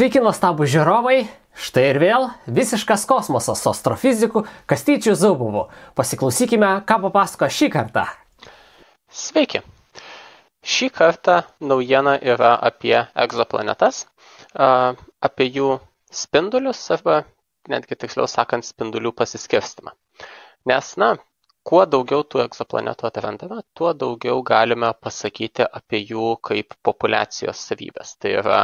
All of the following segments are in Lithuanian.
Sveiki, nuostabų žiūrovai! Štai ir vėl visiškas kosmosas su astrofiziku Kastyčiu Zubovu. Pasiklausykime, ką papasako šį kartą. Sveiki. Šį kartą naujiena yra apie egzoplanetas, apie jų spindulius arba netgi tiksliau sakant spindulių pasiskirstimą. Nes, na, kuo daugiau tų egzoplanetų atrandame, tuo daugiau galime pasakyti apie jų kaip populiacijos savybės. Tai yra,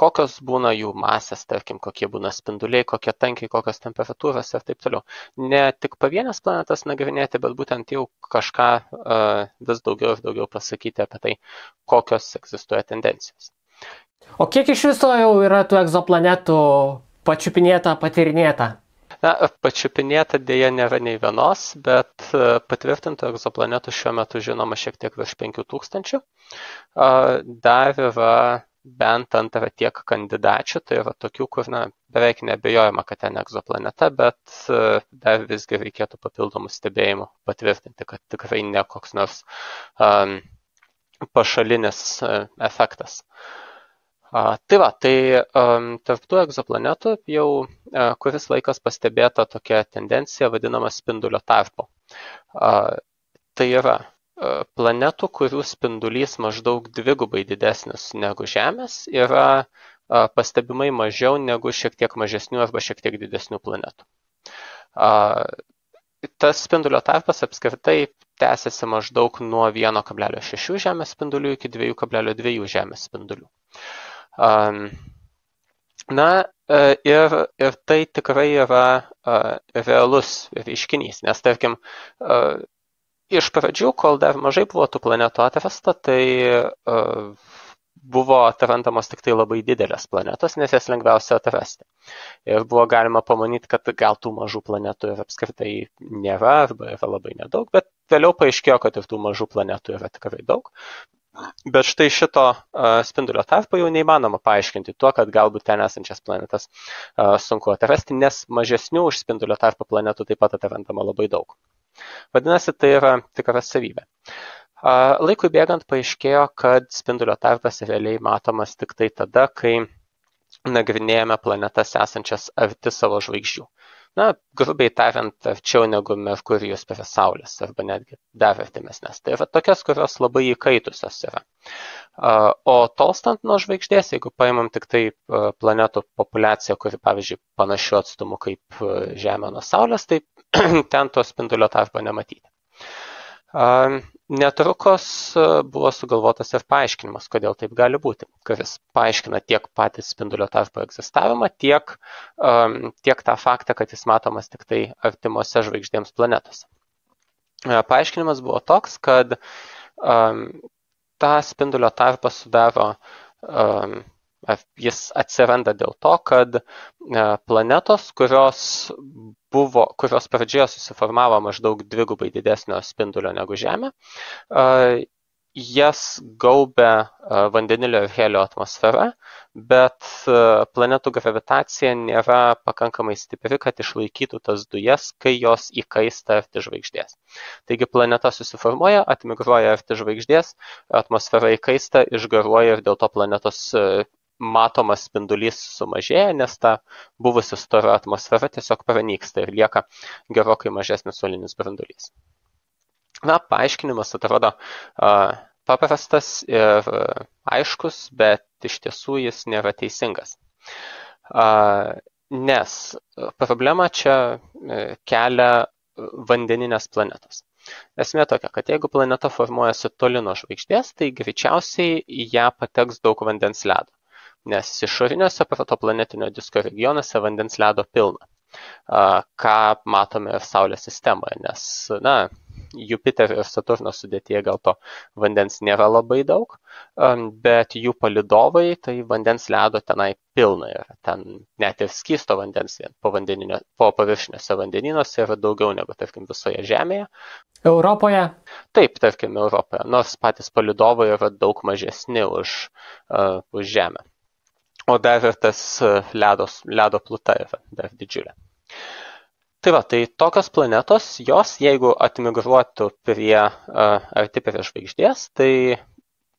kokios būna jų masės, tarkim, kokie būna spinduliai, kokie tankiai, kokios temperatūros ir taip toliau. Ne tik pavienės planetas nagrinėti, bet būtent jau kažką uh, vis daugiau ir daugiau pasakyti apie tai, kokios egzistuoja tendencijos. O kiek iš viso jau yra tų egzoplanetų pačiupinėta, patirinėta? Na, pačiupinėta dėja nėra nei vienos, bet patvirtintų egzoplanetų šiuo metu žinoma šiek tiek virš 5000. Dar yra bent antra tiek kandidačių, tai yra tokių, kur na, beveik nebejojama, kad ten egzoplaneta, bet dar visgi reikėtų papildomų stebėjimų patvirtinti, kad tikrai ne koks nors um, pašalinis efektas. Uh, tai va, tai um, tarp tų egzoplanetų jau uh, kuris laikas pastebėta tokia tendencija vadinama spindulio tarpo. Tai yra planetų, kurių spindulys maždaug dvigubai didesnis negu Žemės, yra pastebimai mažiau negu šiek tiek mažesnių arba šiek tiek didesnių planetų. Tas spindulio tarpas apskritai tęsiasi maždaug nuo 1,6 Žemės spindulių iki 2,2 Žemės spindulių. Na ir, ir tai tikrai yra realus reiškinys, nes tarkim, iš pradžių, kol dar mažai buvo tų planetų atrasta, tai buvo atrandamos tik tai labai didelės planetos, nes jas lengviausia atrasti. Ir buvo galima pamanyti, kad gal tų mažų planetų ir apskritai nėra, arba yra labai nedaug, bet vėliau paaiškėjo, kad ir tų mažų planetų yra tikrai daug. Bet štai šito spindulio tarpo jau neįmanoma paaiškinti tuo, kad galbūt ten esančias planetas sunku atrasti, nes mažesnių už spindulio tarpo planetų taip pat atrandama labai daug. Vadinasi, tai yra tikra savybė. Laikui bėgant paaiškėjo, kad spindulio tarpas realiai matomas tik tai tada, kai nagrinėjame planetas esančias arti savo žvaigždžių. Na, grubiai tariant, arčiau negu Merkurijus prie Saulės, arba netgi dar artimesnės. Tai yra tokias, kurios labai įkaitusios yra. O tolstant nuo žvaigždės, jeigu paimam tik tai planetų populiaciją, kuri, pavyzdžiui, panašiu atstumu kaip Žemė nuo Saulės, tai ten to spindulio tarpo nematyti. Netrukus buvo sugalvotas ir paaiškinimas, kodėl taip gali būti, kuris paaiškina tiek patį spindulio tarpo egzistavimą, tiek, tiek tą faktą, kad jis matomas tik tai artimuose žvaigždėms planetose. Paaiškinimas buvo toks, kad tą spindulio tarpą sudaro jis atsiranda dėl to, kad planetos, kurios, buvo, kurios pradžioje susiformavo maždaug dvigubai didesnio spindulio negu Žemė, jas gaubia vandenilio ir helio atmosfera, bet planetų gravitacija nėra pakankamai stipri, kad išlaikytų tas dujas, kai jos įkaista arti žvaigždės. Taigi planeta susiformuoja, atmigruoja arti žvaigždės, atmosfera įkaista, išgaruoja ir dėl to planetos matomas spindulys sumažėja, nes ta buvusi stora atmosfera tiesiog pranyksta ir lieka gerokai mažesnis solinis brandulys. Na, paaiškinimas atrodo paprastas ir aiškus, bet iš tiesų jis nėra teisingas. Nes problema čia uh, kelia vandeninės planetos. Esmė tokia, kad jeigu planeta formuojasi toli nuo žvaigždės, tai greičiausiai į ją pateks daug vandens ledo nes išoriniuose protoplanetinio disko regionuose vandens ledo pilna, ką matome ir Saulės sistemoje, nes, na, Jupiterio ir Saturno sudėtyje gal to vandens nėra labai daug, bet jų palidovai, tai vandens ledo tenai pilna yra. Ten net ir skysto vandens po, po paviršiniuose vandenynuose yra daugiau negu, tarkim, visoje Žemėje. Europoje? Taip, tarkim, Europoje, nors patys palidovai yra daug mažesni už, uh, už Žemę o dar ir tas e, ledos, ledo pluta yra dar didžiulė. Tai va, tai tokios planetos, jos jeigu atmigruotų prie uh, arti prie žvaigždės, tai,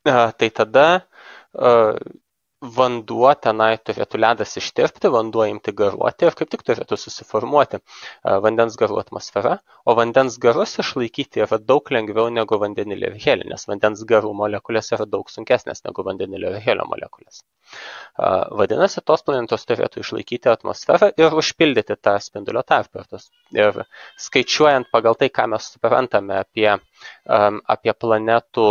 uh, tai tada uh, vanduo tenai turėtų ledas ištirpti, vanduo imti garuoti ir kaip tik turėtų susiformuoti vandens garų atmosfera, o vandens garus išlaikyti yra daug lengviau negu vandenilio ir helio, nes vandens garų molekulės yra daug sunkesnės negu vandenilio ir helio molekulės. Vadinasi, tos planetos turėtų išlaikyti atmosferą ir užpildyti tą spindulio tarpą. Ir skaičiuojant pagal tai, ką mes suprantame apie, apie planetų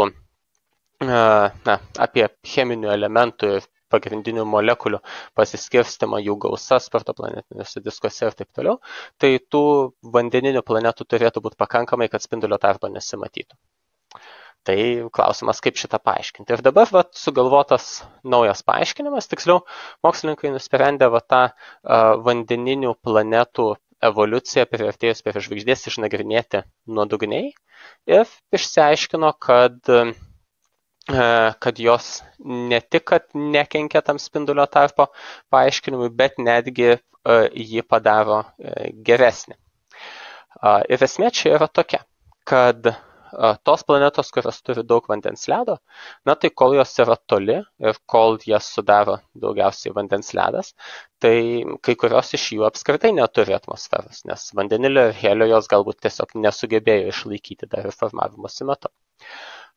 na, apie cheminių elementų ir pagrindinių molekulių pasiskirstimą, jų gausas protoplanetiniuose diskuose ir taip toliau, tai tų vandeninių planetų turėtų būti pakankamai, kad spindulio tarpo nesimatytų. Tai klausimas, kaip šitą paaiškinti. Ir dabar vat, sugalvotas naujas paaiškinimas, tiksliau, mokslininkai nusprendė va, tą uh, vandeninių planetų evoliuciją priartėjus prie žvaigždės išnagrinėti nuodugniai ir išsiaiškino, kad uh, kad jos ne tik, kad nekenkia tam spindulio tarpo paaiškinimui, bet netgi e, jį padaro e, geresnį. Ir esmė čia yra tokia, kad tos planetos, kurios turi daug vandens ledo, na tai kol jos yra toli ir kol jas sudaro daugiausiai vandens ledas, tai kai kurios iš jų apskritai neturi atmosferos, nes vandenilio ir helio jos galbūt tiesiog nesugebėjo išlaikyti dar ir formavimosi metu.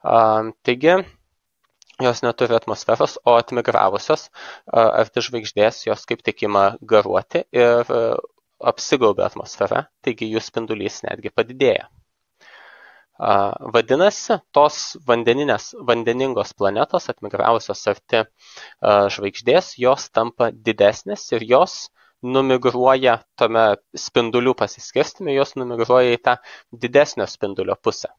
Taigi, jos neturi atmosferos, o atmigravusios arti žvaigždės jos kaip tik ima garuoti ir apsigaubia atmosfera, taigi jų spindulys netgi padidėja. Vadinasi, tos vandeninės, vandeningos planetos atmigravusios arti žvaigždės, jos tampa didesnės ir jos numigruoja tame spindulių pasiskirstime, jos numigruoja į tą didesnio spindulio pusę.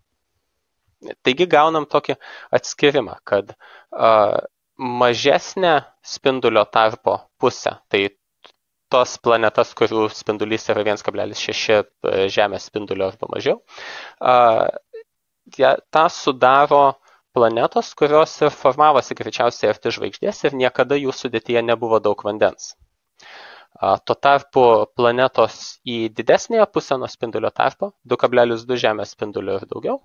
Taigi gaunam tokį atskirimą, kad uh, mažesnė spindulio tarpo pusė, tai tos planetas, kurių spindulys yra 1,6 Žemės spindulio arba mažiau, uh, ja, tą sudaro planetos, kurios ir formavosi greičiausiai arti žvaigždės ir niekada jų sudėtyje nebuvo daug vandens. Tuo tarpu planetos į didesnėje pusę nuo spindulio tarpo, 2,2 Žemės spindulio ir daugiau,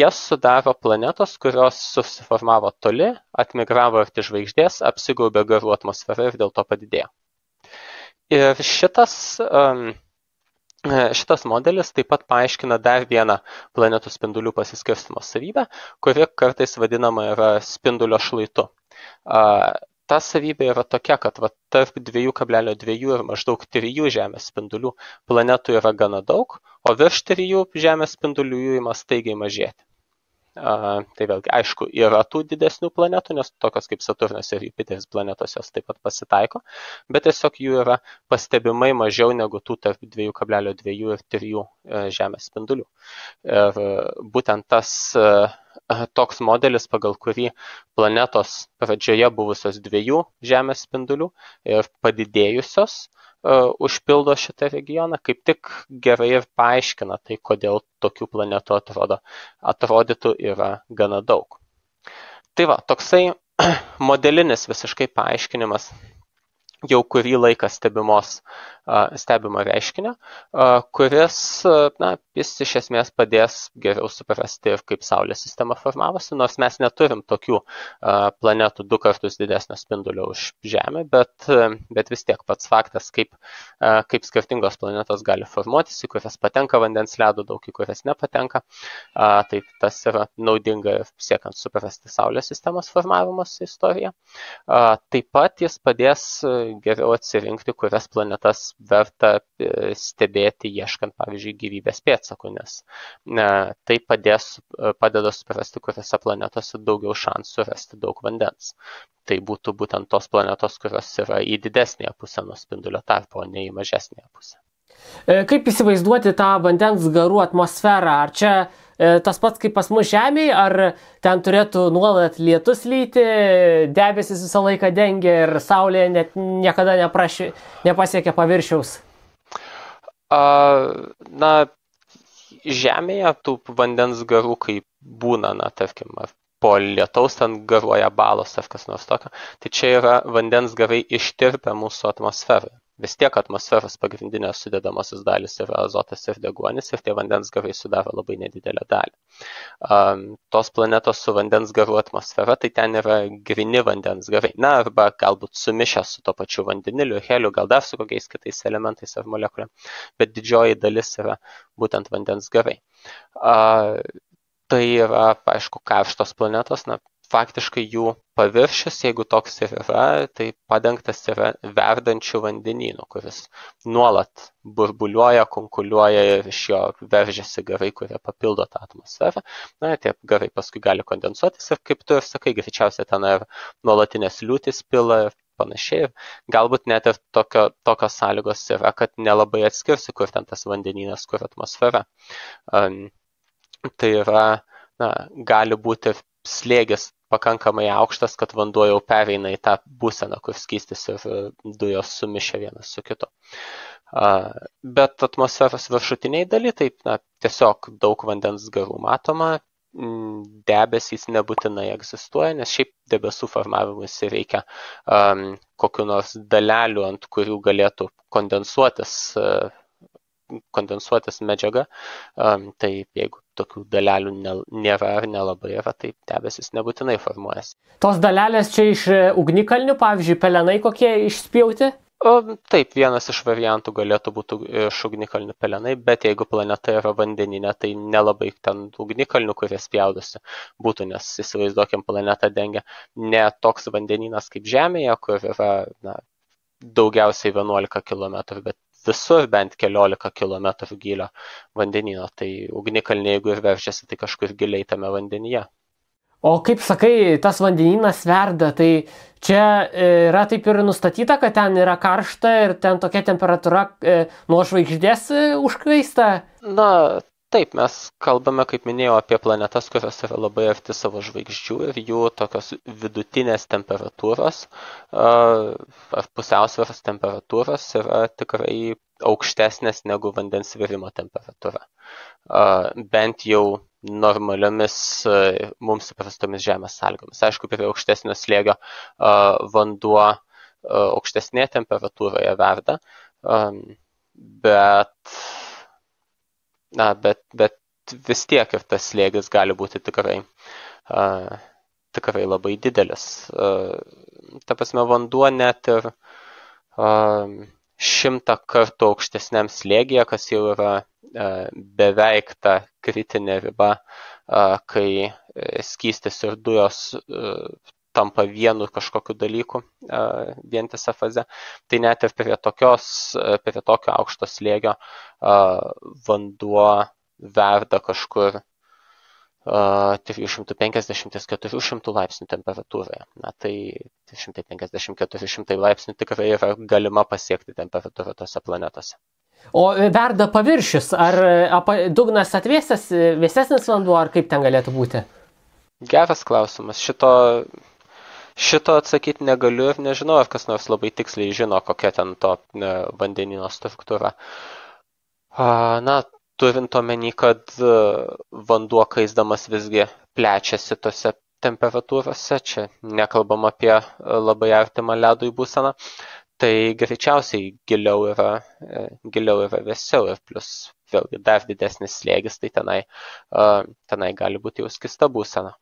jas sudaro planetos, kurios susiformavo toli, atmigravo arti žvaigždės, apsigaubė garų atmosferą ir dėl to padidėjo. Ir šitas, šitas modelis taip pat paaiškina dar vieną planetų spindulių pasiskirstimo savybę, kuri kartais vadinama yra spindulio šlaitu ta savybė yra tokia, kad va, tarp 2,2 ir maždaug 3 Žemės spindulių planetų yra gana daug, o virš 3 Žemės spindulių jų ima staigiai mažėti. A, tai vėlgi, aišku, yra tų didesnių planetų, nes tokios kaip Saturnas ir Jupiteris planetos jos taip pat pasitaiko, bet tiesiog jų yra pastebimai mažiau negu tų tarp 2,2 ir 3 e, Žemės spindulių. Ir būtent tas e, toks modelis, pagal kurį planetos pradžioje buvusios dviejų Žemės spindulių ir padidėjusios E, užpildo šitą regioną, kaip tik gerai ir paaiškina tai, kodėl tokių planetų atrodo, atrodytų yra gana daug. Tai va, toksai modelinis visiškai paaiškinimas jau kurį laiką stebimos, stebimo reiškinio, kuris, na, jis iš esmės padės geriau suprasti ir kaip Saulės sistema formavosi, nors mes neturim tokių planetų du kartus didesnio spindulio už Žemę, bet, bet vis tiek pats faktas, kaip, kaip skirtingos planetos gali formuotis, į kurias patenka vandens ledo, daug į kurias nepatenka, tai tas yra naudinga ir siekiant suprasti Saulės sistemos formavimos istoriją. Taip pat jis padės geriau atsirinkti, kurias planetas verta e, stebėti, ieškant, pavyzdžiui, gyvybės pėdsakų, nes ne, tai padės, e, padeda suprasti, kuriuose planetose daugiau šansų rasti daug vandens. Tai būtų būtent tos planetos, kurios yra į didesnėje pusę nuo spindulio tarpo, o ne į mažesnėje pusę. E, kaip įsivaizduoti tą vandens garų atmosferą? Ar čia tas pats kaip pas mus Žemėje, ar ten turėtų nuolat lietus lyti, debesis visą laiką dengia ir Saulė net niekada nepraši, nepasiekia paviršiaus? A, na, Žemėje tų vandens garų, kai būna, na, tarkim, po lietaus ten garuoja balos ar kas nors tokio, tai čia yra vandens garai ištirpę mūsų atmosferoje. Vis tiek atmosferos pagrindinės sudėdamosios dalis yra azotas ir deguonis ir tie vandens garai sudaro labai nedidelę dalį. Um, tos planetos su vandens garų atmosfera, tai ten yra grini vandens garai. Na, arba galbūt sumišę su to pačiu vandeniliu, heliu, gal dar su kokiais kitais elementais ar molekulėm, bet didžioji dalis yra būtent vandens garai. Uh, tai yra, aišku, karštos planetos, na, faktiškai jų paviršius, jeigu toks ir yra, tai padengtas yra verdančių vandenynų, kuris nuolat burbuliuoja, konkuliuoja ir iš jo veržiasi garai, kurie papildo tą atmosferą. Na, tie garai paskui gali kondensuotis ir kaip tu ir sakai, greičiausiai ten ir nuolatinės liūtis pila ir panašiai. Galbūt net ir tokio, tokios sąlygos yra, kad nelabai atskirsi, kur ten tas vandenynas, kur atmosfera. Um, tai yra, na, gali būti slėgis pakankamai aukštas, kad vanduo jau pereina į tą būseną, kur skystis ir e, dujos sumišia vienas su kitu. Bet atmosferos viršutiniai daly, taip, na, tiesiog daug vandens garų matoma, debesys nebūtinai egzistuoja, nes šiaip debesų formavimuisi reikia um, kokiu nors dalelių, ant kurių galėtų kondensuotis uh, kondensuotis medžiaga, tai jeigu tokių dalelių nėra ar nelabai yra, tai debesis nebūtinai formuojasi. Tos dalelės čia iš e, ugnikalnių, pavyzdžiui, pelenai kokie išspjauti? O, taip, vienas iš variantų galėtų būti iš ugnikalnių pelenai, bet jeigu planeta yra vandeninė, tai nelabai ten ugnikalnių, kurie spjaudosi, būtų, nes įsivaizduokim, planetą dengia ne toks vandeninas kaip Žemėje, kur yra na, daugiausiai 11 km, bet visur bent keliolika kilometrų gylio vandenyno, tai ugnikalniai, jeigu ir veržiasi, tai kažkur giliai tame vandenyje. O kaip sakai, tas vandenynas verda, tai čia e, yra taip ir nustatyta, kad ten yra karšta ir ten tokia temperatūra e, nuo žvaigždės e, užkaista? Na, taip mes kalbame kaip minėjau apie planetas kurios yra labai arti savo žvaigždžių ir jų tokios vidutinės temperatūros ar pusiausvėros temperatūros yra tikrai aukštesnės negu vandens virimo temperatūra. Bent jau normaliomis mums įprastomis žemės sąlygomis. Aišku, prie aukštesnio slėgio vanduo aukštesnėje temperatūroje verda, bet na, bet, bet vis tiek ir tas slėgis gali būti tikrai, uh, tikrai labai didelis. Uh, ta prasme, vanduo net ir uh, šimtą kartų aukštesniam slėgėje, kas jau yra uh, beveik ta kritinė riba, uh, kai skystis ir dujos uh, tampa vienu kažkokiu dalyku vientisą fazę. Tai net ir prie, tokios, prie tokio aukšto slėgio vanduo verda kažkur 350-400 laipsnių temperatūroje. Na tai 350-400 laipsnių tikrai yra galima pasiekti temperatūra tose planetose. O verda paviršius, ar dugnas atvėsęs, vėsesnis vanduo, ar kaip ten galėtų būti? Geras klausimas. Šito Šito atsakyti negaliu ir nežinau, ar kas nors labai tiksliai žino, kokia ten to vandenino struktūra. Na, turint omeny, kad e, vanduo kaisdamas visgi plečiasi tose temperatūrose, čia nekalbam apie e, labai artimą ledui būseną, tai greičiausiai giliau yra, e, giliau yra vėsiau ir plus vėlgi dar didesnis slėgis, tai tenai, tenai gali būti jau skista būsena.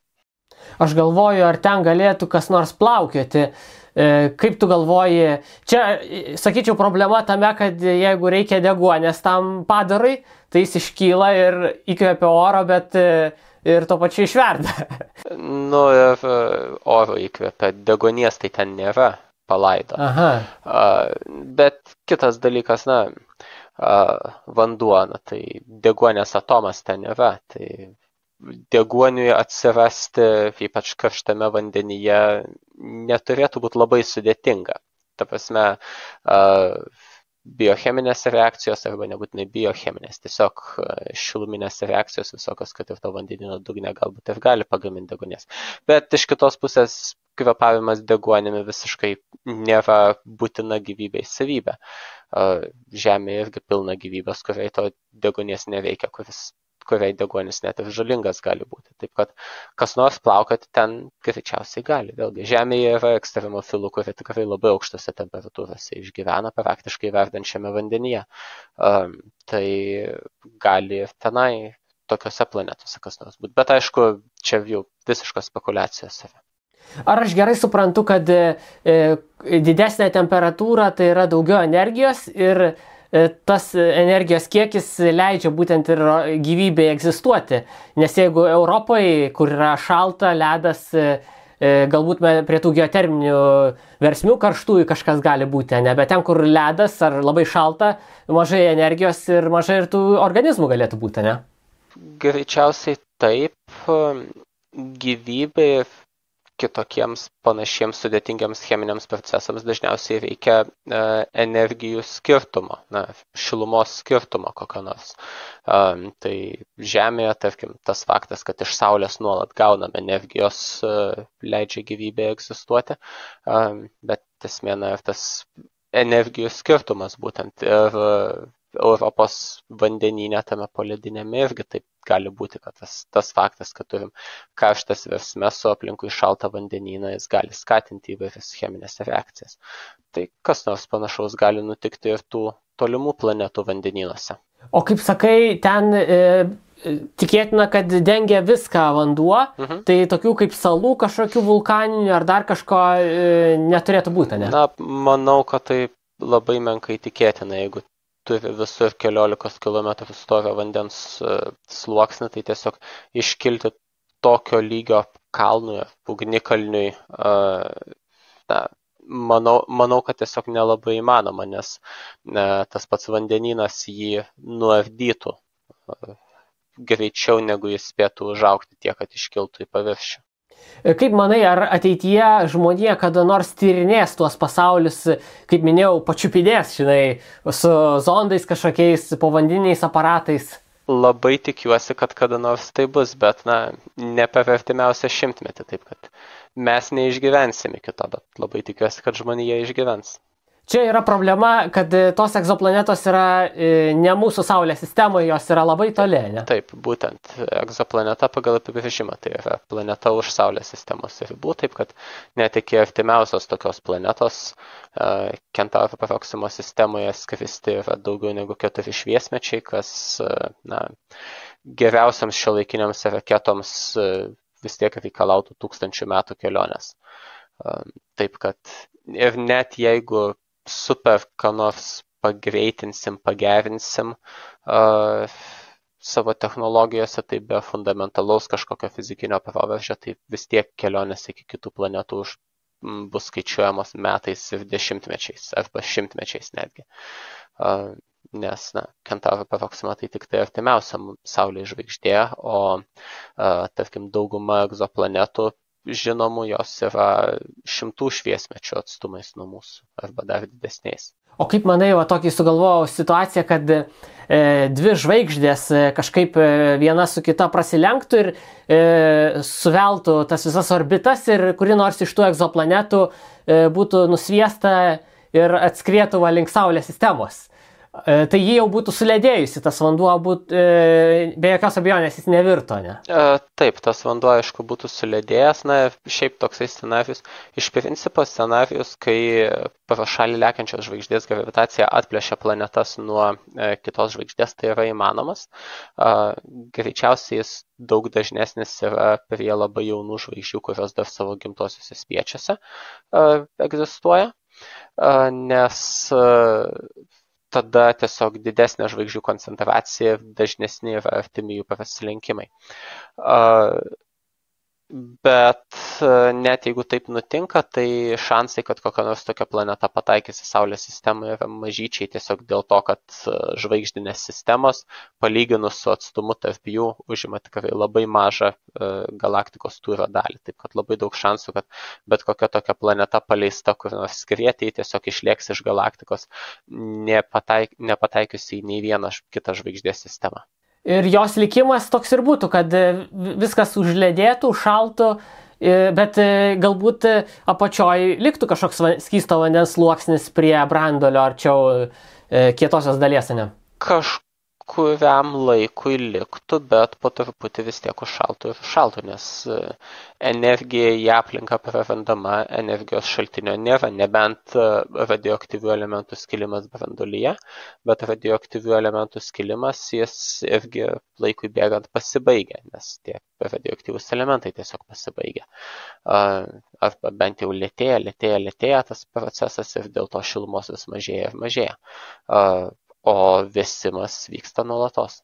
Aš galvoju, ar ten galėtų kas nors plaukioti. E, kaip tu galvoji, čia, sakyčiau, problema tame, kad jeigu reikia deguonės tam padarui, tai jis iškyla ir įkvėpia oro, bet e, ir to pačiu išverda. Nu ir e, oro įkvėpia, degonės tai ten nėra palaida. Aha. Bet kitas dalykas, na, vanduo, na, tai deguonės atomas ten yra, tai deguoniui atsirasti ypač karštame vandenyje neturėtų būti labai sudėtinga. Ta prasme, biocheminės reakcijos arba nebūtinai biocheminės, tiesiog šiluminės reakcijos visokios, kad ir to vandenino dugne galbūt ir gali pagaminti degonės. Bet iš kitos pusės kvepavimas deguonimi visiškai nėra būtina gyvybei savybė. Žemė irgi pilna gyvybės, kuriai to degonės neveikia, kuris kuriai deguonis net ir žalingas gali būti. Taip kad kas nors plaukoti ten greičiausiai gali. Vėlgi, Žemėje yra ekstremofilų, kurie tikrai labai aukštose temperatūrose išgyvena praktiškai verdančiame vandenyje. Um, tai gali ir tenai tokiuose planetose kas nors būti. Bet aišku, čia jau visiškos spekulacijos yra. Ar aš gerai suprantu, kad e, didesnė temperatūra tai yra daugiau energijos ir e, tas energijos kiekis leidžia būtent ir gyvybei egzistuoti. Nes jeigu Europoje, kur yra šalta, ledas, e, e galbūt prie tų geoterminių versmių karštųjų kažkas gali būti, ne, bet ten, kur ledas ar labai šalta, mažai energijos ir mažai ir tų organizmų galėtų būti, ne? Greičiausiai taip. Gyvybė kitokiems panašiems sudėtingiems cheminiams procesams dažniausiai reikia e, energijų skirtumo, na, šilumos skirtumo kokio nors. E, tai Žemėje, tarkim, tas faktas, kad iš Saulės nuolat gauname energijos, e, leidžia gyvybė egzistuoti, e, bet esmė, na, ir tas energijų skirtumas būtent ir Europos vandenyne tame poledinėme irgi taip gali būti, kad tas, tas faktas, kad turim karštas versmes su aplinkui šaltą vandenyną, jis gali skatinti įvairias cheminės reakcijas. Tai kas nors panašaus gali nutikti ir tų tolimų planetų vandenynuose. O kaip sakai, ten e, tikėtina, kad dengia viską vanduo, mhm. tai tokių kaip salų, kažkokių vulkaninių ar dar kažko e, neturėtų būti, ne? Na, manau, kad tai labai menkai tikėtina, jeigu turi visur keliolikos kilometrų storio vandens e, sluoksnį, tai tiesiog iškilti tokio lygio kalnui, ugnikalniui, e, na, manau, manau, kad tiesiog nelabai įmanoma, nes ne, tas pats vandenynas jį nuardytų e, greičiau, negu jis spėtų užaukti tiek, kad iškiltų į paviršių. Kaip manai, ar ateityje žmonija kada nors tyrinės tuos pasaulius, kaip minėjau, pačiupinės, žinai, su zondais kažkokiais povandeniniais aparatais? Labai tikiuosi, kad kada nors tai bus, bet, na, ne per artimiausią šimtmetį, taip kad mes neišgyvensime kito, bet labai tikiuosi, kad žmonija išgyvens. Čia yra problema, kad e, tos egzoplanetos yra e, ne mūsų Saulės sistemoje, jos yra labai toli. Ne? Taip, būtent egzoplaneta pagal apibrėžimą tai yra planeta už Saulės sistemos ribų, taip kad net iki artimiausios tokios planetos e, Kentauro Proximo sistemoje skristi yra daugiau negu keturi šviesmečiai, kas na, geriausiams šio laikiniams raketoms vis tiek reikalautų tūkstančių metų kelionės. Taip kad ir net jeigu super ką nors pagreitinsim, pagerinsim uh, savo technologijose, tai be fundamentalaus kažkokio fizikinio proveržio, tai vis tiek kelionės iki kitų planetų už, m, bus skaičiuojamos metais ir dešimtmečiais, arba šimtmečiais netgi. Uh, nes, na, Kentauro Proxima tai tik tai artimiausia Saulės žvaigždė, o, uh, tarkim, dauguma egzoplanetų žinomų, jos yra šimtų šviesmečių atstumais nuo mūsų arba dar didesniais. O kaip manai, va tokį sugalvojau situaciją, kad e, dvi žvaigždės e, kažkaip e, viena su kita prasilenktų ir e, suveltų tas visas orbitas ir kuri nors iš tų egzoplanetų e, būtų nusviesta ir atskrietų va link Saulės sistemos. E, tai jį jau būtų suledėjusi, tas vanduo būtų, e, be jokios abejonės jis nevirto, ne? E, taip, tas vanduo aišku būtų suledėjęs, na, šiaip toksai scenarius. Iš principo scenarius, kai pro šalį lekiančios žvaigždės gravitacija atplėšia planetas nuo kitos žvaigždės, tai yra įmanomas. Greičiausiai jis daug dažnesnis yra prie labai jaunų žvaigždžių, kurios dar savo gimtosiuose spiečiuose egzistuoja nes tada tiesiog didesnė žvaigždžių koncentracija dažnesni yra artimi jų prasilenkimai. Bet e, net jeigu taip nutinka, tai šansai, kad kokia nors tokia planeta pataikys į Saulės sistemą yra mažyčiai tiesiog dėl to, kad e, žvaigždinės sistemos, palyginus su atstumu tarp jų, užima tikrai labai mažą e, galaktikos tūrio dalį. Taip kad labai daug šansų, kad bet kokia tokia planeta paleista kur nors skrieti, tiesiog išlieks iš galaktikos, nepataik, nepataikiusi į nei vieną kitą žvaigždės sistemą. Ir jos likimas toks ir būtų, kad e, viskas užledėtų, šaltų, e, bet e, galbūt apačioj liktų kažkoks skysto vandens sluoksnis prie brandolio arčiau kietosios dalies, ne? Kaž, kuriam laikui liktų, bet po truputį vis tiek užšaltų ir užšaltų, nes e, energija į aplinką prarandama, energijos šaltinio nėra, nebent e, radioaktyvių elementų skilimas brandulyje, bet radioaktyvių elementų skilimas jis irgi laikui bėgant pasibaigia, nes tie radioaktyvūs elementai tiesiog pasibaigia. Arba bent jau lėtėja, lėtėja, lėtėja tas procesas ir dėl to šilumos vis mažėja ir mažėja o vėsimas vyksta nuolatos.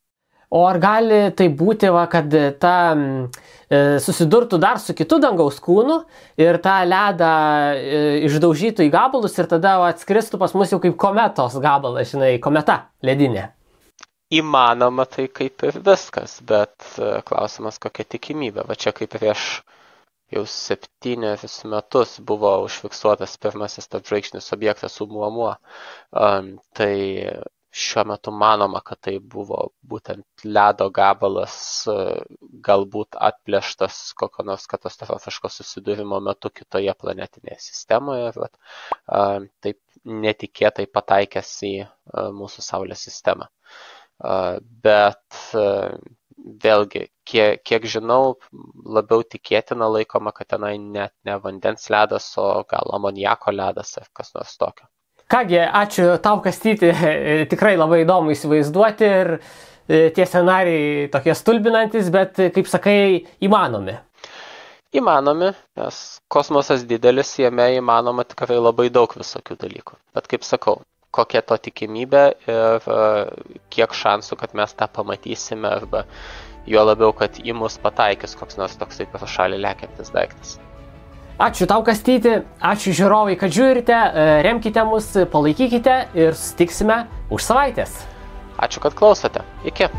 O ar gali tai būti, va, kad ta e, susidurtų dar su kitu dangaus kūnu ir tą ledą e, išdaužytų į gabalus ir tada va, atskristų pas mus jau kaip kometos gabalas, žinai, kometa ledinė? Įmanoma tai kaip ir viskas, bet e, klausimas kokia tikimybė. Va čia kaip prieš jau septynerius metus buvo užfiksuotas pirmasis tarpžvaigždinis objektas Umuamua. Um, tai šiuo metu manoma, kad tai buvo būtent ledo gabalas, e, galbūt atplėštas kokio nors katastrofiško susidūrimo metu kitoje planetinėje sistemoje, bet taip netikėtai pataikęs į e, mūsų Saulės sistemą. Bet e, vėlgi, kiek, kiek žinau, labiau tikėtina laikoma, kad tenai net ne vandens ledas, o gal amoniako ledas ar kas nors tokio. Kągi, ačiū tau, Kastyti, tikrai labai įdomu įsivaizduoti ir e, tie scenarijai tokie stulbinantis, bet, kaip sakai, įmanomi. Įmanomi, nes kosmosas didelis, jame įmanoma tikrai labai daug visokių dalykų. Bet kaip sakau, kokia to tikimybė ir e, kiek šansų, kad mes tą pamatysime, arba juo labiau, kad į mus pataikys koks nors toksai per šalį lekiantis daiktas. Ačiū tau, Kastyti, ačiū žiūrovai, kad žiūrite, e, remkite mus, palaikykite ir susitiksime už savaitės. Ačiū, kad klausote. Iki.